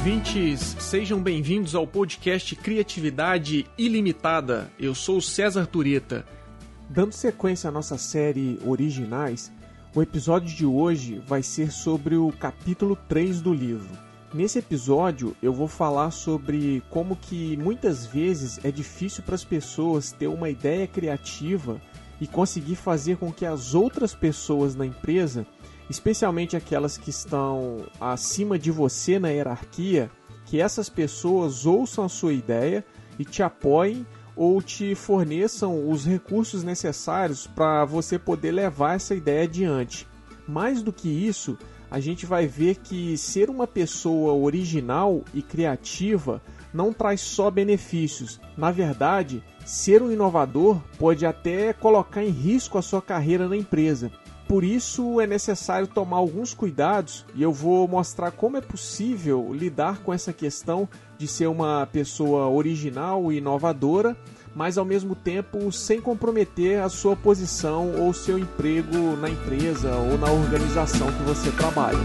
ouvintes, sejam bem-vindos ao podcast Criatividade Ilimitada. Eu sou César Tureta. Dando sequência à nossa série Originais, o episódio de hoje vai ser sobre o capítulo 3 do livro. Nesse episódio eu vou falar sobre como que muitas vezes é difícil para as pessoas ter uma ideia criativa e conseguir fazer com que as outras pessoas na empresa especialmente aquelas que estão acima de você na hierarquia, que essas pessoas ouçam a sua ideia e te apoiem ou te forneçam os recursos necessários para você poder levar essa ideia adiante. Mais do que isso, a gente vai ver que ser uma pessoa original e criativa não traz só benefícios. Na verdade, ser um inovador pode até colocar em risco a sua carreira na empresa. Por isso é necessário tomar alguns cuidados e eu vou mostrar como é possível lidar com essa questão de ser uma pessoa original e inovadora, mas ao mesmo tempo sem comprometer a sua posição ou seu emprego na empresa ou na organização que você trabalha.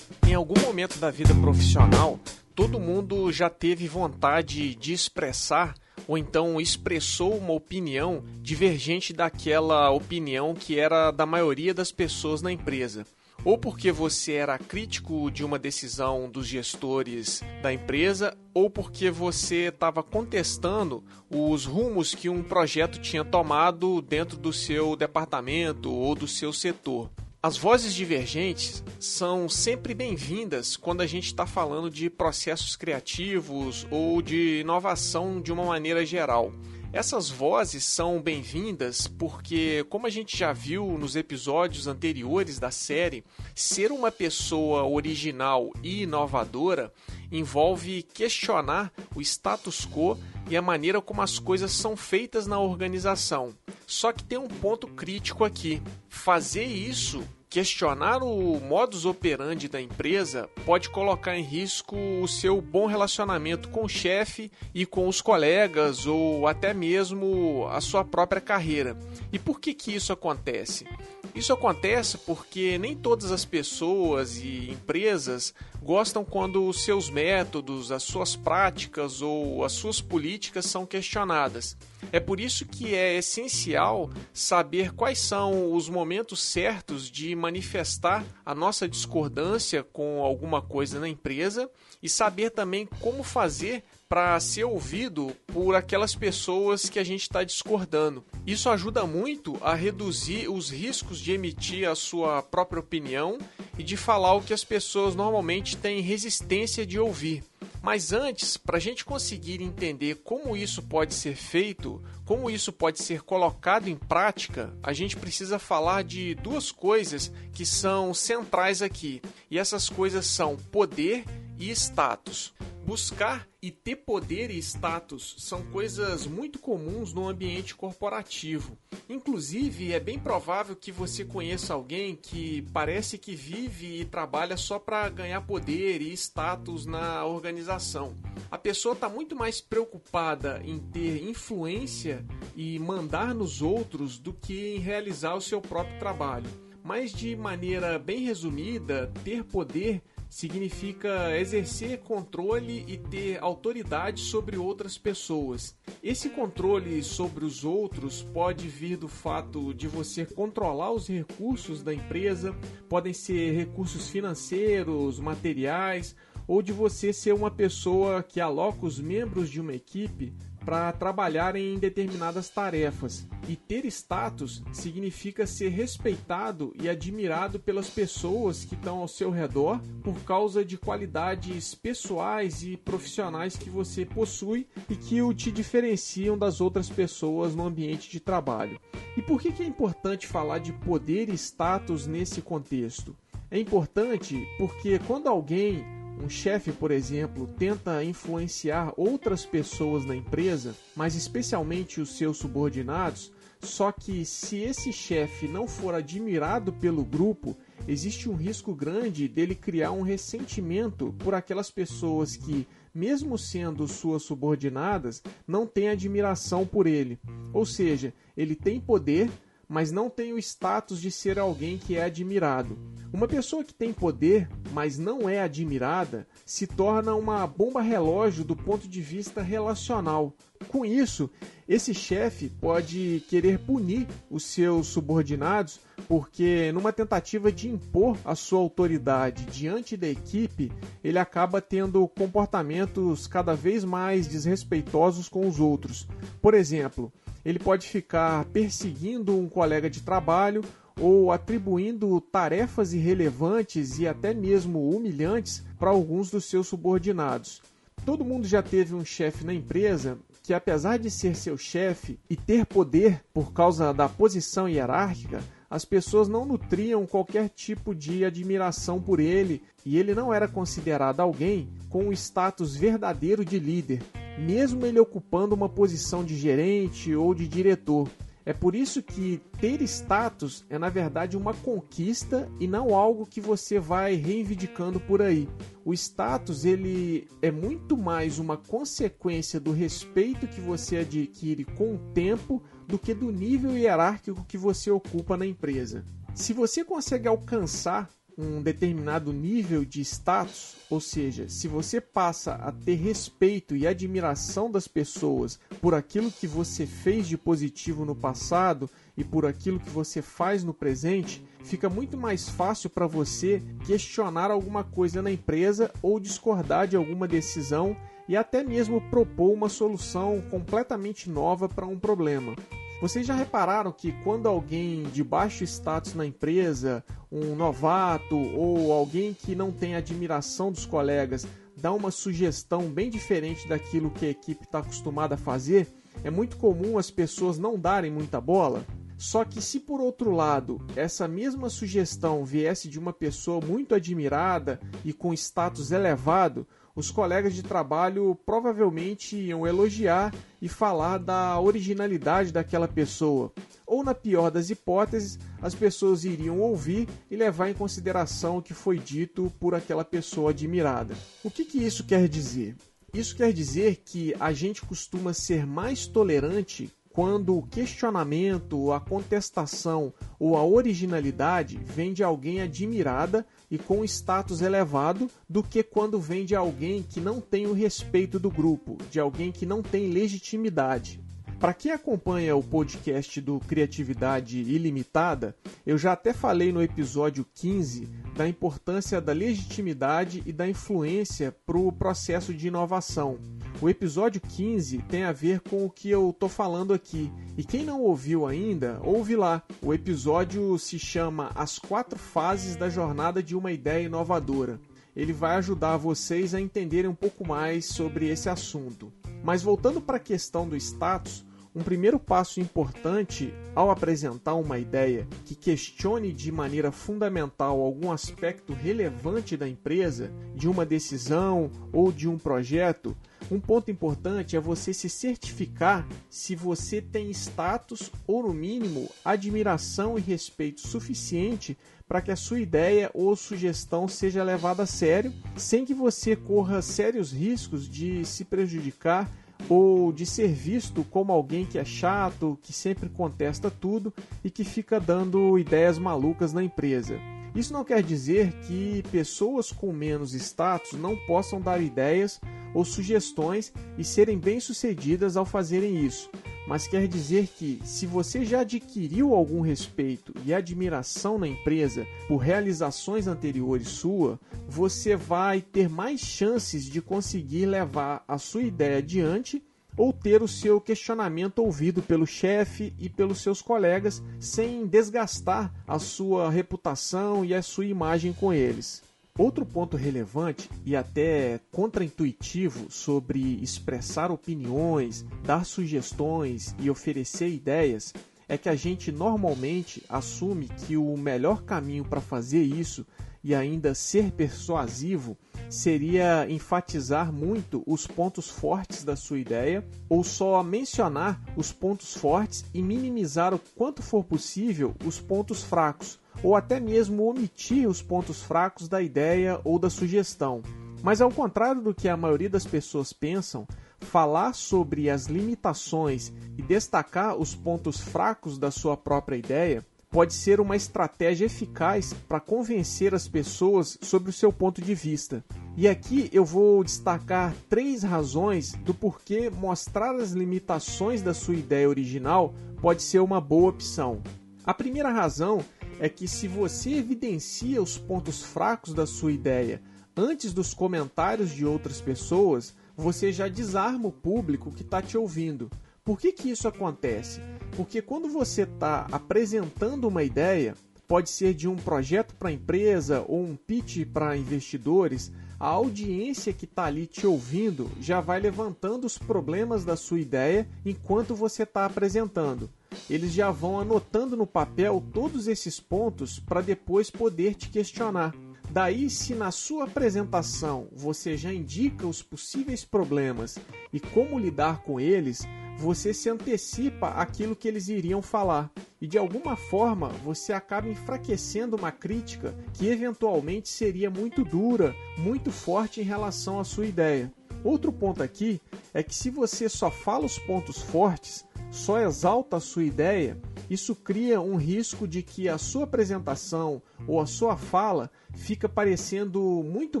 Em algum momento da vida profissional, todo mundo já teve vontade de expressar ou então expressou uma opinião divergente daquela opinião que era da maioria das pessoas na empresa. Ou porque você era crítico de uma decisão dos gestores da empresa, ou porque você estava contestando os rumos que um projeto tinha tomado dentro do seu departamento ou do seu setor. As vozes divergentes são sempre bem-vindas quando a gente está falando de processos criativos ou de inovação de uma maneira geral. Essas vozes são bem-vindas porque, como a gente já viu nos episódios anteriores da série, ser uma pessoa original e inovadora envolve questionar o status quo e a maneira como as coisas são feitas na organização. Só que tem um ponto crítico aqui. Fazer isso questionar o modus operandi da empresa pode colocar em risco o seu bom relacionamento com o chefe e com os colegas ou até mesmo a sua própria carreira. E por que que isso acontece? Isso acontece porque nem todas as pessoas e empresas gostam quando os seus métodos, as suas práticas ou as suas políticas são questionadas. É por isso que é essencial saber quais são os momentos certos de manifestar a nossa discordância com alguma coisa na empresa e saber também como fazer para ser ouvido por aquelas pessoas que a gente está discordando. Isso ajuda muito a reduzir os riscos de emitir a sua própria opinião e de falar o que as pessoas normalmente têm resistência de ouvir. Mas antes, para a gente conseguir entender como isso pode ser feito, como isso pode ser colocado em prática, a gente precisa falar de duas coisas que são centrais aqui. E essas coisas são poder e status. Buscar e ter poder e status são coisas muito comuns no ambiente corporativo. Inclusive, é bem provável que você conheça alguém que parece que vive e trabalha só para ganhar poder e status na organização. A pessoa está muito mais preocupada em ter influência e mandar nos outros do que em realizar o seu próprio trabalho. Mas de maneira bem resumida, ter poder significa exercer controle e ter autoridade sobre outras pessoas. Esse controle sobre os outros pode vir do fato de você controlar os recursos da empresa, podem ser recursos financeiros, materiais, ou de você ser uma pessoa que aloca os membros de uma equipe para trabalhar em determinadas tarefas. E ter status significa ser respeitado e admirado pelas pessoas que estão ao seu redor por causa de qualidades pessoais e profissionais que você possui e que o te diferenciam das outras pessoas no ambiente de trabalho. E por que, que é importante falar de poder e status nesse contexto? É importante porque quando alguém um chefe, por exemplo, tenta influenciar outras pessoas na empresa, mas especialmente os seus subordinados, só que se esse chefe não for admirado pelo grupo, existe um risco grande dele criar um ressentimento por aquelas pessoas que, mesmo sendo suas subordinadas, não têm admiração por ele. Ou seja, ele tem poder, mas não tem o status de ser alguém que é admirado. Uma pessoa que tem poder, mas não é admirada, se torna uma bomba relógio do ponto de vista relacional. Com isso, esse chefe pode querer punir os seus subordinados porque, numa tentativa de impor a sua autoridade diante da equipe, ele acaba tendo comportamentos cada vez mais desrespeitosos com os outros. Por exemplo, ele pode ficar perseguindo um colega de trabalho ou atribuindo tarefas irrelevantes e até mesmo humilhantes para alguns dos seus subordinados. Todo mundo já teve um chefe na empresa que, apesar de ser seu chefe e ter poder por causa da posição hierárquica, as pessoas não nutriam qualquer tipo de admiração por ele e ele não era considerado alguém com o status verdadeiro de líder, mesmo ele ocupando uma posição de gerente ou de diretor. É por isso que ter status é na verdade uma conquista e não algo que você vai reivindicando por aí. O status ele é muito mais uma consequência do respeito que você adquire com o tempo do que do nível hierárquico que você ocupa na empresa. Se você consegue alcançar um determinado nível de status, ou seja, se você passa a ter respeito e admiração das pessoas por aquilo que você fez de positivo no passado e por aquilo que você faz no presente, fica muito mais fácil para você questionar alguma coisa na empresa ou discordar de alguma decisão e até mesmo propor uma solução completamente nova para um problema. Vocês já repararam que quando alguém de baixo status na empresa, um novato ou alguém que não tem admiração dos colegas, dá uma sugestão bem diferente daquilo que a equipe está acostumada a fazer, é muito comum as pessoas não darem muita bola? Só que se por outro lado essa mesma sugestão viesse de uma pessoa muito admirada e com status elevado, os colegas de trabalho provavelmente iam elogiar e falar da originalidade daquela pessoa. Ou, na pior das hipóteses, as pessoas iriam ouvir e levar em consideração o que foi dito por aquela pessoa admirada. O que, que isso quer dizer? Isso quer dizer que a gente costuma ser mais tolerante quando o questionamento, a contestação ou a originalidade vem de alguém admirada e com status elevado do que quando vem de alguém que não tem o respeito do grupo, de alguém que não tem legitimidade. Para quem acompanha o podcast do Criatividade Ilimitada, eu já até falei no episódio 15 da importância da legitimidade e da influência para o processo de inovação. O episódio 15 tem a ver com o que eu estou falando aqui. E quem não ouviu ainda, ouve lá. O episódio se chama As Quatro Fases da Jornada de uma Ideia Inovadora. Ele vai ajudar vocês a entenderem um pouco mais sobre esse assunto. Mas voltando para a questão do status, um primeiro passo importante ao apresentar uma ideia que questione de maneira fundamental algum aspecto relevante da empresa, de uma decisão ou de um projeto, um ponto importante é você se certificar se você tem status ou, no mínimo, admiração e respeito suficiente para que a sua ideia ou sugestão seja levada a sério, sem que você corra sérios riscos de se prejudicar ou de ser visto como alguém que é chato, que sempre contesta tudo e que fica dando ideias malucas na empresa. Isso não quer dizer que pessoas com menos status não possam dar ideias ou sugestões e serem bem-sucedidas ao fazerem isso, mas quer dizer que, se você já adquiriu algum respeito e admiração na empresa por realizações anteriores sua, você vai ter mais chances de conseguir levar a sua ideia adiante ou ter o seu questionamento ouvido pelo chefe e pelos seus colegas sem desgastar a sua reputação e a sua imagem com eles. Outro ponto relevante e até contraintuitivo sobre expressar opiniões, dar sugestões e oferecer ideias é que a gente normalmente assume que o melhor caminho para fazer isso e ainda ser persuasivo seria enfatizar muito os pontos fortes da sua ideia ou só mencionar os pontos fortes e minimizar o quanto for possível os pontos fracos ou até mesmo omitir os pontos fracos da ideia ou da sugestão. Mas ao contrário do que a maioria das pessoas pensam, falar sobre as limitações e destacar os pontos fracos da sua própria ideia pode ser uma estratégia eficaz para convencer as pessoas sobre o seu ponto de vista. E aqui eu vou destacar três razões do porquê mostrar as limitações da sua ideia original pode ser uma boa opção. A primeira razão é que se você evidencia os pontos fracos da sua ideia antes dos comentários de outras pessoas, você já desarma o público que está te ouvindo. Por que, que isso acontece? Porque quando você está apresentando uma ideia, pode ser de um projeto para empresa ou um pitch para investidores, a audiência que está ali te ouvindo já vai levantando os problemas da sua ideia enquanto você está apresentando. Eles já vão anotando no papel todos esses pontos para depois poder te questionar. Daí, se na sua apresentação você já indica os possíveis problemas e como lidar com eles, você se antecipa aquilo que eles iriam falar e de alguma forma você acaba enfraquecendo uma crítica que eventualmente seria muito dura, muito forte em relação à sua ideia. Outro ponto aqui é que se você só fala os pontos fortes, só exalta a sua ideia, isso cria um risco de que a sua apresentação ou a sua fala fica parecendo muito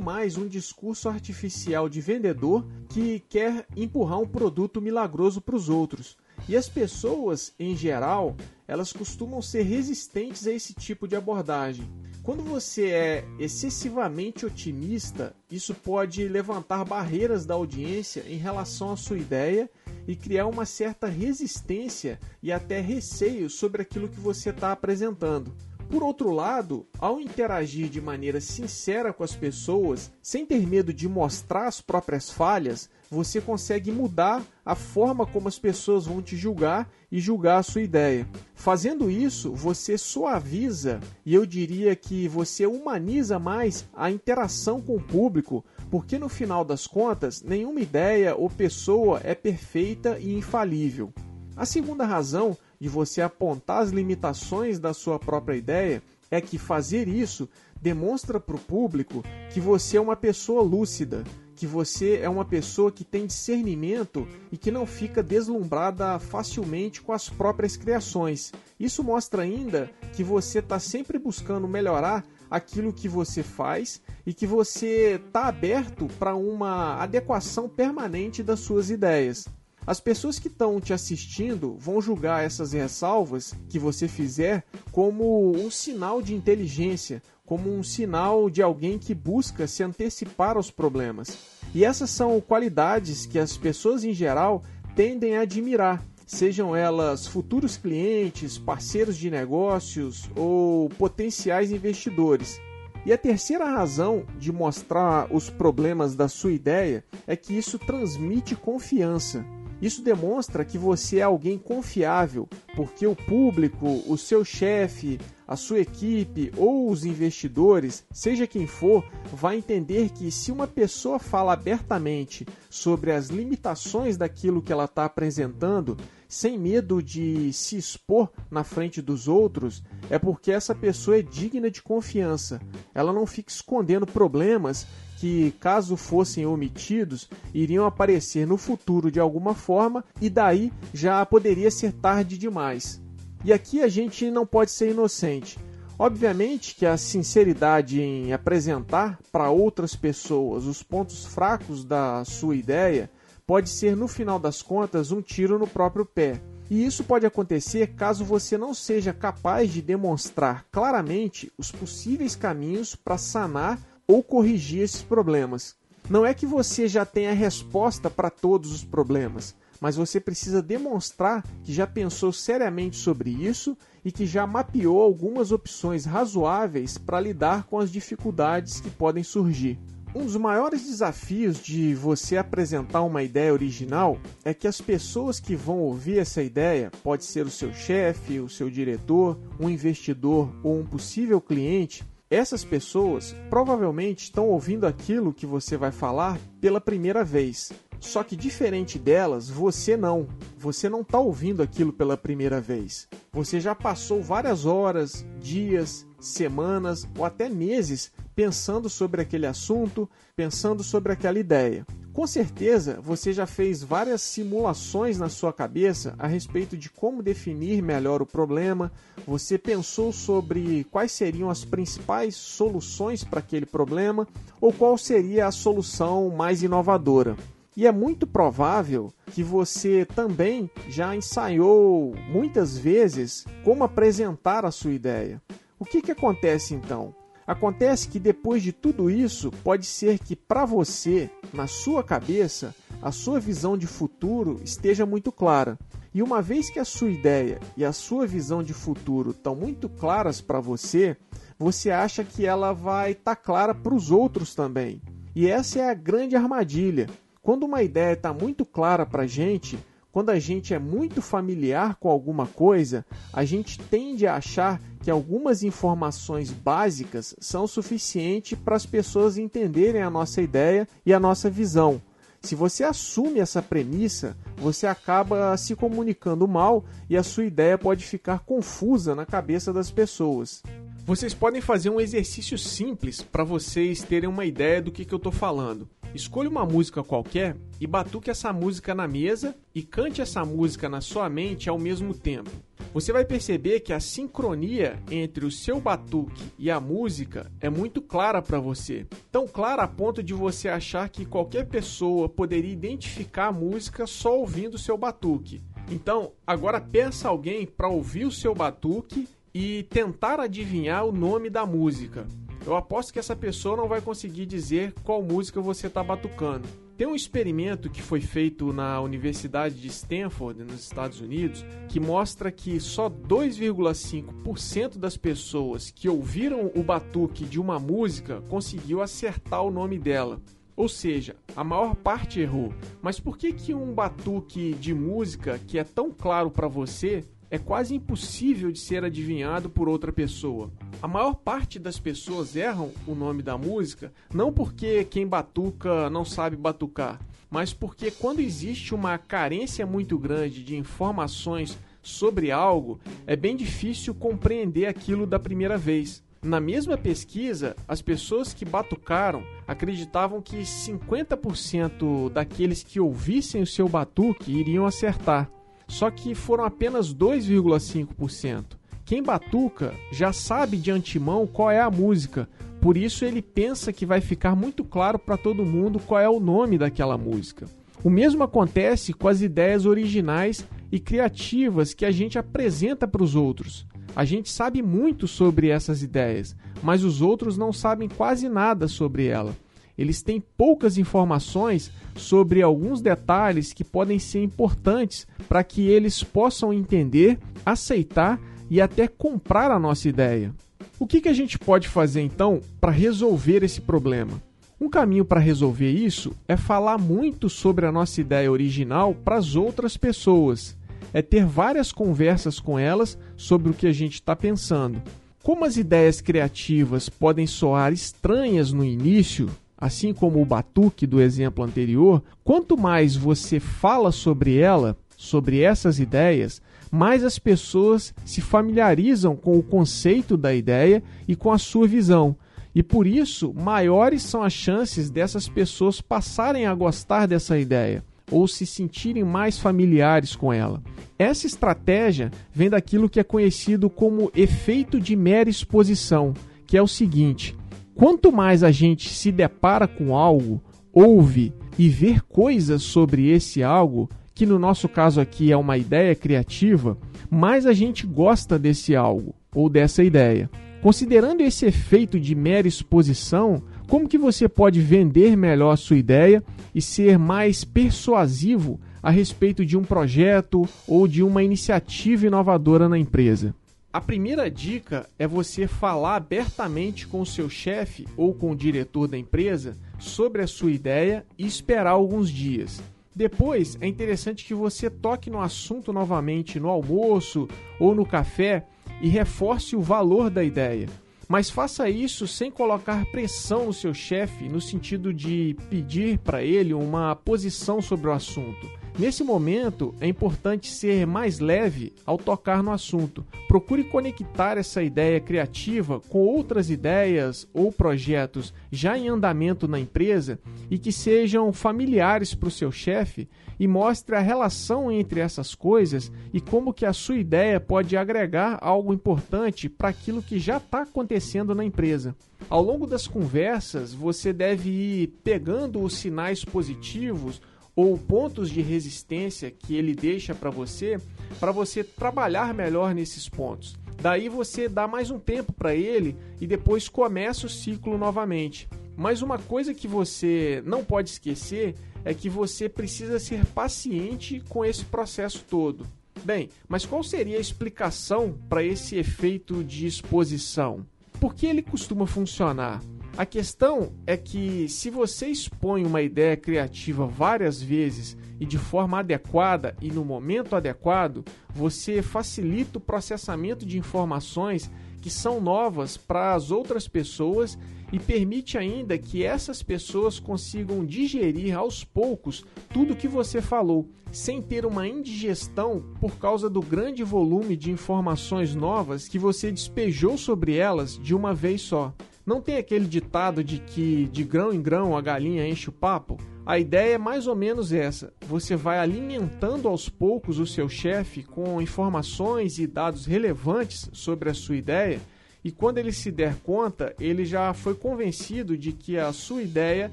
mais um discurso artificial de vendedor que quer empurrar um produto milagroso para os outros. E as pessoas, em geral, elas costumam ser resistentes a esse tipo de abordagem. Quando você é excessivamente otimista, isso pode levantar barreiras da audiência em relação à sua ideia e criar uma certa resistência e até receio sobre aquilo que você está apresentando. Por outro lado, ao interagir de maneira sincera com as pessoas, sem ter medo de mostrar as próprias falhas, você consegue mudar a forma como as pessoas vão te julgar e julgar a sua ideia. Fazendo isso, você suaviza e eu diria que você humaniza mais a interação com o público, porque no final das contas, nenhuma ideia ou pessoa é perfeita e infalível. A segunda razão de você apontar as limitações da sua própria ideia é que fazer isso demonstra para o público que você é uma pessoa lúcida, que você é uma pessoa que tem discernimento e que não fica deslumbrada facilmente com as próprias criações. Isso mostra ainda que você está sempre buscando melhorar aquilo que você faz e que você está aberto para uma adequação permanente das suas ideias. As pessoas que estão te assistindo vão julgar essas ressalvas que você fizer como um sinal de inteligência, como um sinal de alguém que busca se antecipar aos problemas. E essas são qualidades que as pessoas em geral tendem a admirar, sejam elas futuros clientes, parceiros de negócios ou potenciais investidores. E a terceira razão de mostrar os problemas da sua ideia é que isso transmite confiança. Isso demonstra que você é alguém confiável, porque o público, o seu chefe, a sua equipe ou os investidores, seja quem for, vai entender que se uma pessoa fala abertamente sobre as limitações daquilo que ela está apresentando, sem medo de se expor na frente dos outros, é porque essa pessoa é digna de confiança. Ela não fica escondendo problemas que, caso fossem omitidos, iriam aparecer no futuro de alguma forma e daí já poderia ser tarde demais. E aqui a gente não pode ser inocente. Obviamente que a sinceridade em apresentar para outras pessoas os pontos fracos da sua ideia pode ser, no final das contas, um tiro no próprio pé. E isso pode acontecer caso você não seja capaz de demonstrar claramente os possíveis caminhos para sanar ou corrigir esses problemas. Não é que você já tenha resposta para todos os problemas, mas você precisa demonstrar que já pensou seriamente sobre isso e que já mapeou algumas opções razoáveis para lidar com as dificuldades que podem surgir. Um dos maiores desafios de você apresentar uma ideia original é que as pessoas que vão ouvir essa ideia, pode ser o seu chefe, o seu diretor, um investidor ou um possível cliente, essas pessoas provavelmente estão ouvindo aquilo que você vai falar pela primeira vez. Só que diferente delas, você não. Você não está ouvindo aquilo pela primeira vez. Você já passou várias horas, dias, semanas ou até meses pensando sobre aquele assunto, pensando sobre aquela ideia. Com certeza você já fez várias simulações na sua cabeça a respeito de como definir melhor o problema, você pensou sobre quais seriam as principais soluções para aquele problema ou qual seria a solução mais inovadora. E é muito provável que você também já ensaiou muitas vezes como apresentar a sua ideia. O que, que acontece então? Acontece que depois de tudo isso, pode ser que para você, na sua cabeça, a sua visão de futuro esteja muito clara. E uma vez que a sua ideia e a sua visão de futuro estão muito claras para você, você acha que ela vai estar tá clara para os outros também. E essa é a grande armadilha. Quando uma ideia está muito clara para a gente, quando a gente é muito familiar com alguma coisa, a gente tende a achar que algumas informações básicas são suficientes para as pessoas entenderem a nossa ideia e a nossa visão. Se você assume essa premissa, você acaba se comunicando mal e a sua ideia pode ficar confusa na cabeça das pessoas. Vocês podem fazer um exercício simples para vocês terem uma ideia do que, que eu estou falando. Escolha uma música qualquer e batuque essa música na mesa e cante essa música na sua mente ao mesmo tempo. Você vai perceber que a sincronia entre o seu batuque e a música é muito clara para você. Tão clara a ponto de você achar que qualquer pessoa poderia identificar a música só ouvindo o seu batuque. Então, agora peça alguém para ouvir o seu batuque e tentar adivinhar o nome da música. Eu aposto que essa pessoa não vai conseguir dizer qual música você está batucando. Tem um experimento que foi feito na Universidade de Stanford, nos Estados Unidos, que mostra que só 2,5% das pessoas que ouviram o batuque de uma música conseguiu acertar o nome dela. Ou seja, a maior parte errou. Mas por que, que um batuque de música que é tão claro para você é quase impossível de ser adivinhado por outra pessoa. A maior parte das pessoas erram o nome da música não porque quem batuca não sabe batucar, mas porque quando existe uma carência muito grande de informações sobre algo, é bem difícil compreender aquilo da primeira vez. Na mesma pesquisa, as pessoas que batucaram acreditavam que 50% daqueles que ouvissem o seu batuque iriam acertar só que foram apenas 2,5%. Quem batuca já sabe de antemão qual é a música, por isso ele pensa que vai ficar muito claro para todo mundo qual é o nome daquela música. O mesmo acontece com as ideias originais e criativas que a gente apresenta para os outros. A gente sabe muito sobre essas ideias, mas os outros não sabem quase nada sobre ela eles têm poucas informações sobre alguns detalhes que podem ser importantes para que eles possam entender, aceitar e até comprar a nossa ideia. O que, que a gente pode fazer então para resolver esse problema? Um caminho para resolver isso é falar muito sobre a nossa ideia original para as outras pessoas. É ter várias conversas com elas sobre o que a gente está pensando. Como as ideias criativas podem soar estranhas no início, assim como o batuque do exemplo anterior, quanto mais você fala sobre ela, sobre essas ideias, mais as pessoas se familiarizam com o conceito da ideia e com a sua visão. E por isso, maiores são as chances dessas pessoas passarem a gostar dessa ideia ou se sentirem mais familiares com ela. Essa estratégia vem daquilo que é conhecido como efeito de mera exposição, que é o seguinte: Quanto mais a gente se depara com algo, ouve e vê coisas sobre esse algo, que no nosso caso aqui é uma ideia criativa, mais a gente gosta desse algo ou dessa ideia. Considerando esse efeito de mera exposição, como que você pode vender melhor sua ideia e ser mais persuasivo a respeito de um projeto ou de uma iniciativa inovadora na empresa? A primeira dica é você falar abertamente com o seu chefe ou com o diretor da empresa sobre a sua ideia e esperar alguns dias. Depois, é interessante que você toque no assunto novamente no almoço ou no café e reforce o valor da ideia. Mas faça isso sem colocar pressão no seu chefe no sentido de pedir para ele uma posição sobre o assunto. Nesse momento, é importante ser mais leve ao tocar no assunto. Procure conectar essa ideia criativa com outras ideias ou projetos já em andamento na empresa e que sejam familiares para o seu chefe e mostre a relação entre essas coisas e como que a sua ideia pode agregar algo importante para aquilo que já está acontecendo na empresa. Ao longo das conversas, você deve ir pegando os sinais positivos ou pontos de resistência que ele deixa para você, para você trabalhar melhor nesses pontos. Daí você dá mais um tempo para ele e depois começa o ciclo novamente. Mas uma coisa que você não pode esquecer é que você precisa ser paciente com esse processo todo. Bem, mas qual seria a explicação para esse efeito de exposição? Por que ele costuma funcionar? A questão é que se você expõe uma ideia criativa várias vezes e de forma adequada e no momento adequado, você facilita o processamento de informações que são novas para as outras pessoas e permite ainda que essas pessoas consigam digerir aos poucos tudo que você falou, sem ter uma indigestão por causa do grande volume de informações novas que você despejou sobre elas de uma vez só. Não tem aquele ditado de que de grão em grão a galinha enche o papo? A ideia é mais ou menos essa. Você vai alimentando aos poucos o seu chefe com informações e dados relevantes sobre a sua ideia, e quando ele se der conta, ele já foi convencido de que a sua ideia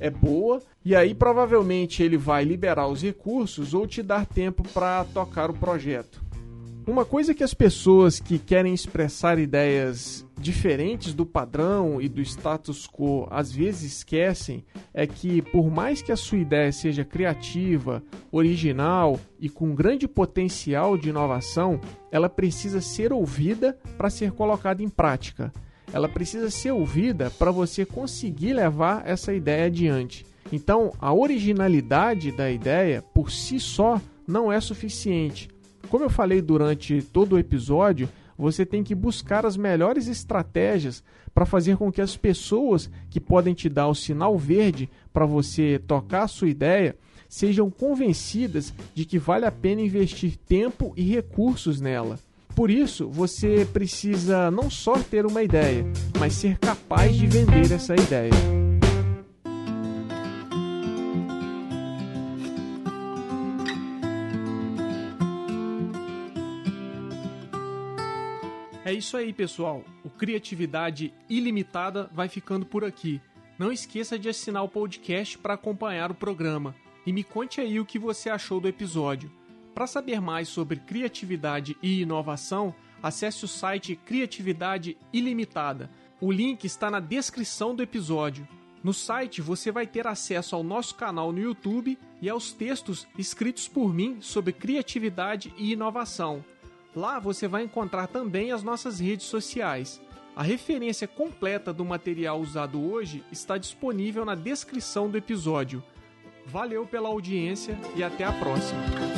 é boa, e aí provavelmente ele vai liberar os recursos ou te dar tempo para tocar o projeto. Uma coisa que as pessoas que querem expressar ideias diferentes do padrão e do status quo às vezes esquecem é que, por mais que a sua ideia seja criativa, original e com grande potencial de inovação, ela precisa ser ouvida para ser colocada em prática. Ela precisa ser ouvida para você conseguir levar essa ideia adiante. Então, a originalidade da ideia por si só não é suficiente como eu falei durante todo o episódio, você tem que buscar as melhores estratégias para fazer com que as pessoas que podem te dar o sinal verde para você tocar a sua ideia sejam convencidas de que vale a pena investir tempo e recursos nela. Por isso, você precisa não só ter uma ideia, mas ser capaz de vender essa ideia. É isso aí, pessoal. O Criatividade Ilimitada vai ficando por aqui. Não esqueça de assinar o podcast para acompanhar o programa e me conte aí o que você achou do episódio. Para saber mais sobre criatividade e inovação, acesse o site Criatividade Ilimitada. O link está na descrição do episódio. No site você vai ter acesso ao nosso canal no YouTube e aos textos escritos por mim sobre criatividade e inovação. Lá você vai encontrar também as nossas redes sociais. A referência completa do material usado hoje está disponível na descrição do episódio. Valeu pela audiência e até a próxima!